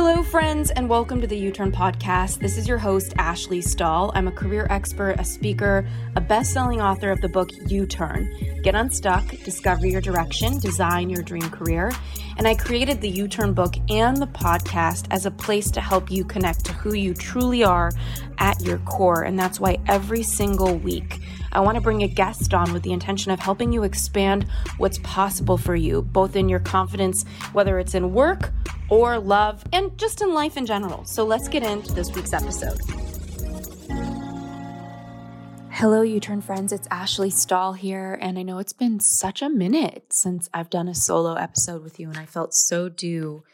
Hello, friends, and welcome to the YouTurn Podcast. This is your host, Ashley Stahl. I'm a career expert, a speaker, a best selling author of the book U Turn Get Unstuck, Discover Your Direction, Design Your Dream Career. And I created the U Turn book and the podcast as a place to help you connect to who you truly are at your core. And that's why every single week, I want to bring a guest on with the intention of helping you expand what's possible for you, both in your confidence, whether it's in work or love, and just in life in general. So let's get into this week's episode. Hello, U Turn friends. It's Ashley Stahl here. And I know it's been such a minute since I've done a solo episode with you, and I felt so due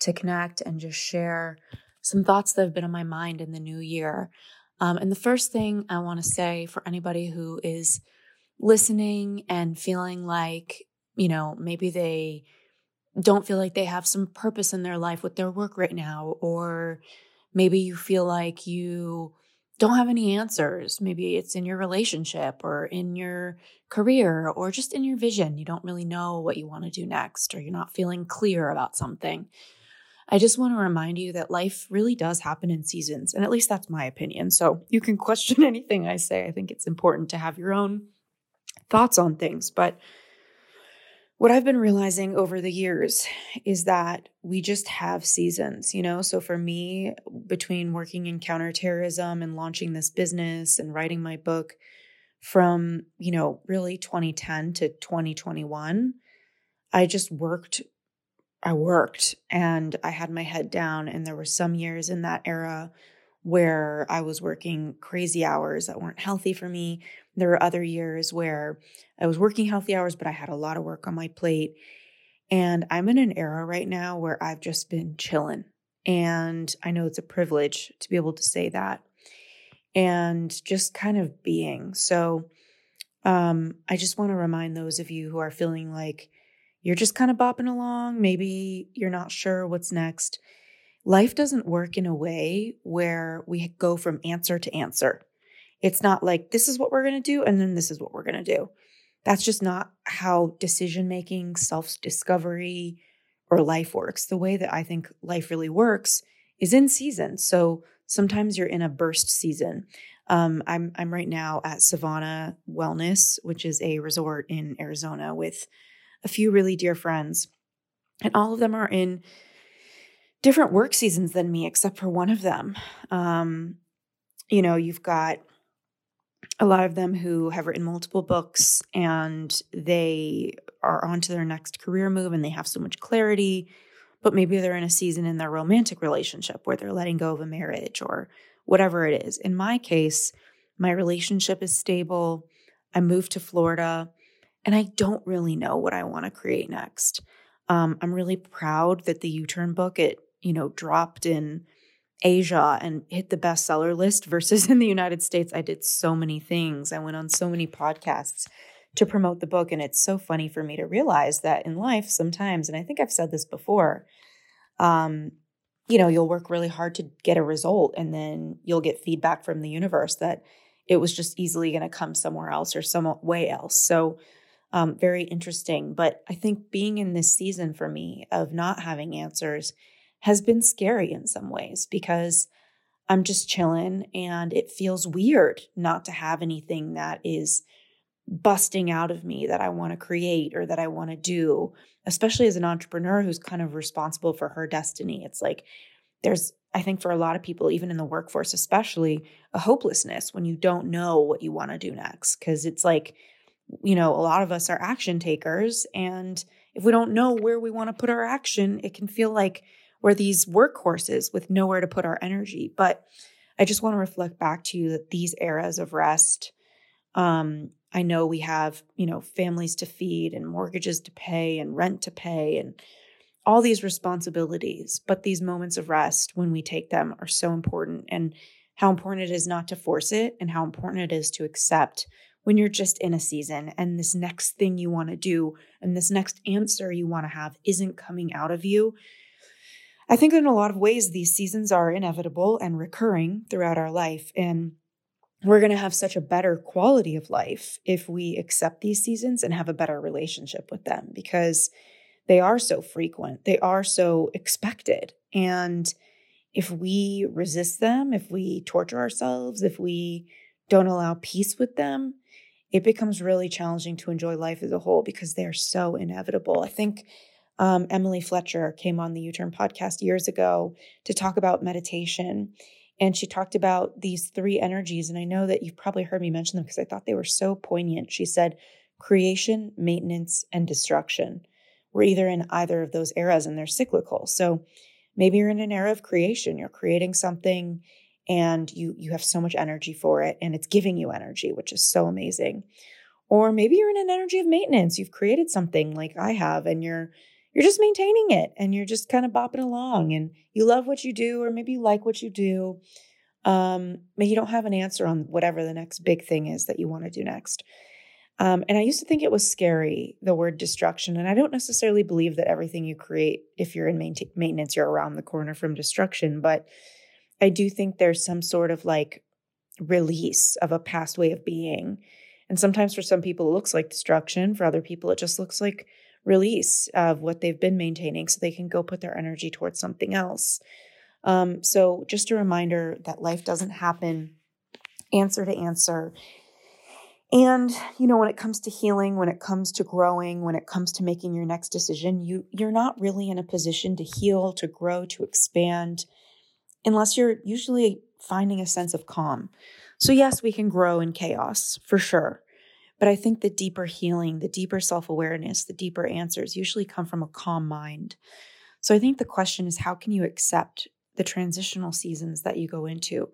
to connect and just share some thoughts that have been on my mind in the new year. Um, and the first thing I want to say for anybody who is listening and feeling like, you know, maybe they don't feel like they have some purpose in their life with their work right now, or maybe you feel like you don't have any answers. Maybe it's in your relationship or in your career or just in your vision. You don't really know what you want to do next, or you're not feeling clear about something. I just want to remind you that life really does happen in seasons, and at least that's my opinion. So you can question anything I say. I think it's important to have your own thoughts on things, but what I've been realizing over the years is that we just have seasons, you know? So for me, between working in counterterrorism and launching this business and writing my book from, you know, really 2010 to 2021, I just worked. I worked and I had my head down. And there were some years in that era where I was working crazy hours that weren't healthy for me. There were other years where I was working healthy hours, but I had a lot of work on my plate. And I'm in an era right now where I've just been chilling. And I know it's a privilege to be able to say that and just kind of being. So um, I just want to remind those of you who are feeling like you're just kind of bopping along, maybe you're not sure what's next life doesn't work in a way where we go from answer to answer. It's not like this is what we're going to do and then this is what we're going to do. That's just not how decision making, self discovery, or life works. The way that I think life really works is in seasons. So sometimes you're in a burst season. Um, I'm I'm right now at Civana Wellness, which is a resort in Arizona with a few really dear friends, and all of them are in different work seasons than me, except for one of them. Um, you know, you've got a lot of them who have written multiple books and they are on to their next career move and they have so much clarity, but maybe they're in a season in their romantic relationship where they're letting go of a marriage or whatever it is. In my case, my relationship is stable. I moved to Florida and I don't really know what I want to create next. Um, I'm really proud that the U Turn book, it you know, dropped in Asia and hit the bestseller list versus in the United States. I did so many things. I went on so many podcasts to promote the book. And it's so funny for me to realize that in life, sometimes, and I think I've said this before, um, you know, you'll work really hard to get a result and then you'll get feedback from the universe that it was just easily going to come somewhere else or some way else. So, um, very interesting. But I think being in this season for me of not having answers has been scary in some ways because I'm just chilling and it feels weird not to have anything that is busting out of me that I want to create or that I want to do, especially as an entrepreneur who's kind of responsible for her destiny. It's like there's, I think, for a lot of people, even in the workforce, especially, a hopelessness when you don't know what you want to do next. Cause it's like, you know, a lot of us are action takers. And if we don't know where we want to put our action, it can feel like we're these workhorses with nowhere to put our energy. But I just want to reflect back to you that these eras of rest, um, I know we have, you know, families to feed and mortgages to pay and rent to pay and all these responsibilities. But these moments of rest, when we take them, are so important. And how important it is not to force it and how important it is to accept when you're just in a season and this next thing you want to do and this next answer you want to have isn't coming out of you I think in a lot of ways, these seasons are inevitable and recurring throughout our life. And we're going to have such a better quality of life if we accept these seasons and have a better relationship with them because they are so frequent, they are so expected. And if we resist them, if we torture ourselves, if we don't allow peace with them, it becomes really challenging to enjoy life as a whole because they're so inevitable. I think um, Emily Fletcher came on the YouTurn podcast years ago to talk about meditation. And she talked about these three energies. And I know that you've probably heard me mention them because I thought they were so poignant. She said, creation, maintenance, and destruction. We're either in either of those eras and they're cyclical. So maybe you're in an era of creation, you're creating something and you you have so much energy for it and it's giving you energy, which is so amazing. Or maybe you're in an energy of maintenance. You've created something like I have and you're you're just maintaining it and you're just kind of bopping along and you love what you do or maybe you like what you do. Um, maybe you don't have an answer on whatever the next big thing is that you want to do next. Um, and I used to think it was scary, the word destruction. And I don't necessarily believe that everything you create, if you're in maintenance, you're around the corner from destruction. But I do think there's some sort of like release of a past way of being. And sometimes for some people, it looks like destruction. For other people, it just looks like release of what they've been maintaining so they can go put their energy towards something else. Um, so, just a reminder that life doesn't happen answer to answer. And, you know, when it comes to healing, when it comes to growing, when it comes to making your next decision, you you're not really in a position to heal, to grow, to expand unless you're usually finding a sense of calm. So yes, we can grow in chaos, for sure. But I think the deeper healing, the deeper self-awareness, the deeper answers usually come from a calm mind. So I think the question is how can you accept the transitional seasons that you go into?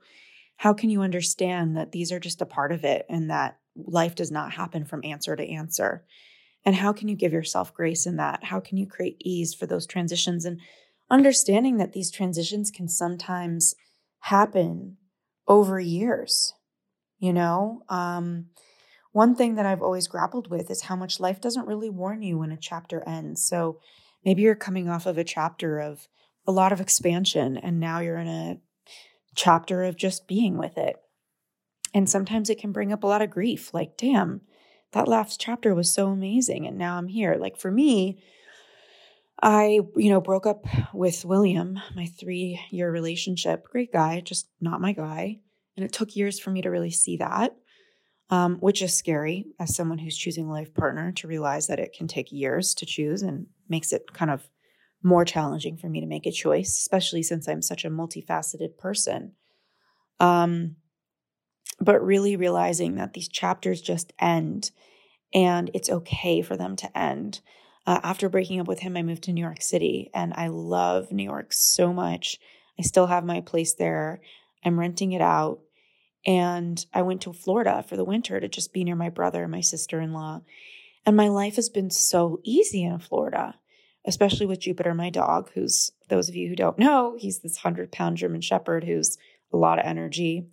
How can you understand that these are just a part of it and that life does not happen from answer to answer. And how can you give yourself grace in that? How can you create ease for those transitions and understanding that these transitions can sometimes happen over years? You know, um, one thing that I've always grappled with is how much life doesn't really warn you when a chapter ends. So maybe you're coming off of a chapter of a lot of expansion and now you're in a chapter of just being with it. And sometimes it can bring up a lot of grief like, damn, that last chapter was so amazing. And now I'm here. Like for me, I, you know, broke up with William, my three year relationship. Great guy, just not my guy. And it took years for me to really see that, um, which is scary as someone who's choosing a life partner to realize that it can take years to choose and makes it kind of more challenging for me to make a choice, especially since I'm such a multifaceted person. Um, but really realizing that these chapters just end and it's okay for them to end. Uh, after breaking up with him, I moved to New York City and I love New York so much. I still have my place there. I'm renting it out. And I went to Florida for the winter to just be near my brother and my sister in law. And my life has been so easy in Florida, especially with Jupiter, my dog, who's, those of you who don't know, he's this 100 pound German Shepherd who's a lot of energy.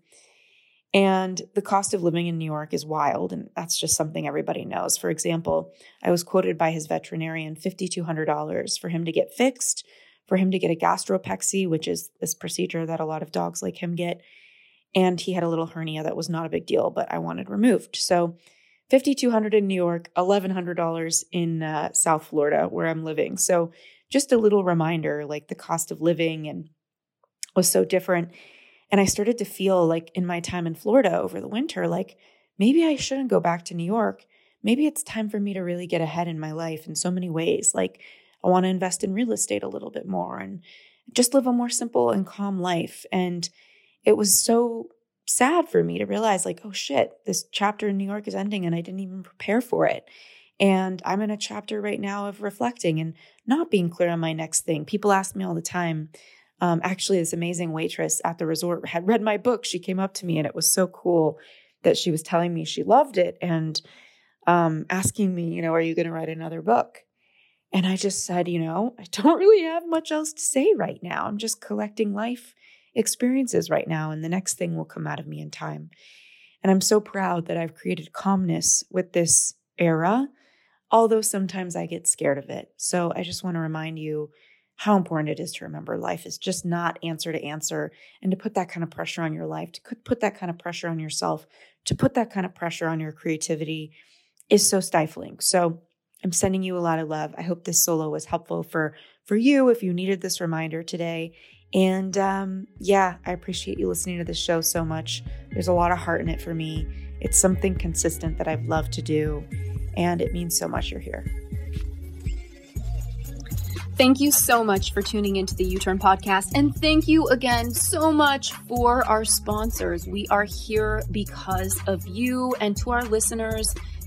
And the cost of living in New York is wild. And that's just something everybody knows. For example, I was quoted by his veterinarian $5,200 for him to get fixed, for him to get a gastropexy, which is this procedure that a lot of dogs like him get. And he had a little hernia that was not a big deal, but I wanted removed. So 5200 in New York, $1,100 in uh, South Florida, where I'm living. So just a little reminder like the cost of living and was so different. And I started to feel like in my time in Florida over the winter, like maybe I shouldn't go back to New York. Maybe it's time for me to really get ahead in my life in so many ways. Like I want to invest in real estate a little bit more and just live a more simple and calm life. And it was so sad for me to realize, like, oh shit, this chapter in New York is ending and I didn't even prepare for it. And I'm in a chapter right now of reflecting and not being clear on my next thing. People ask me all the time, um, actually, this amazing waitress at the resort had read my book. She came up to me and it was so cool that she was telling me she loved it and um, asking me, you know, are you going to write another book? And I just said, you know, I don't really have much else to say right now. I'm just collecting life experiences right now, and the next thing will come out of me in time. And I'm so proud that I've created calmness with this era, although sometimes I get scared of it. So I just want to remind you how important it is to remember life is just not answer to answer and to put that kind of pressure on your life, to put that kind of pressure on yourself, to put that kind of pressure on your creativity is so stifling. So I'm sending you a lot of love. I hope this solo was helpful for for you if you needed this reminder today. And um, yeah, I appreciate you listening to this show so much. There's a lot of heart in it for me. It's something consistent that I've loved to do, and it means so much you're here. Thank you so much for tuning into the YouTurn podcast. And thank you again so much for our sponsors. We are here because of you and to our listeners.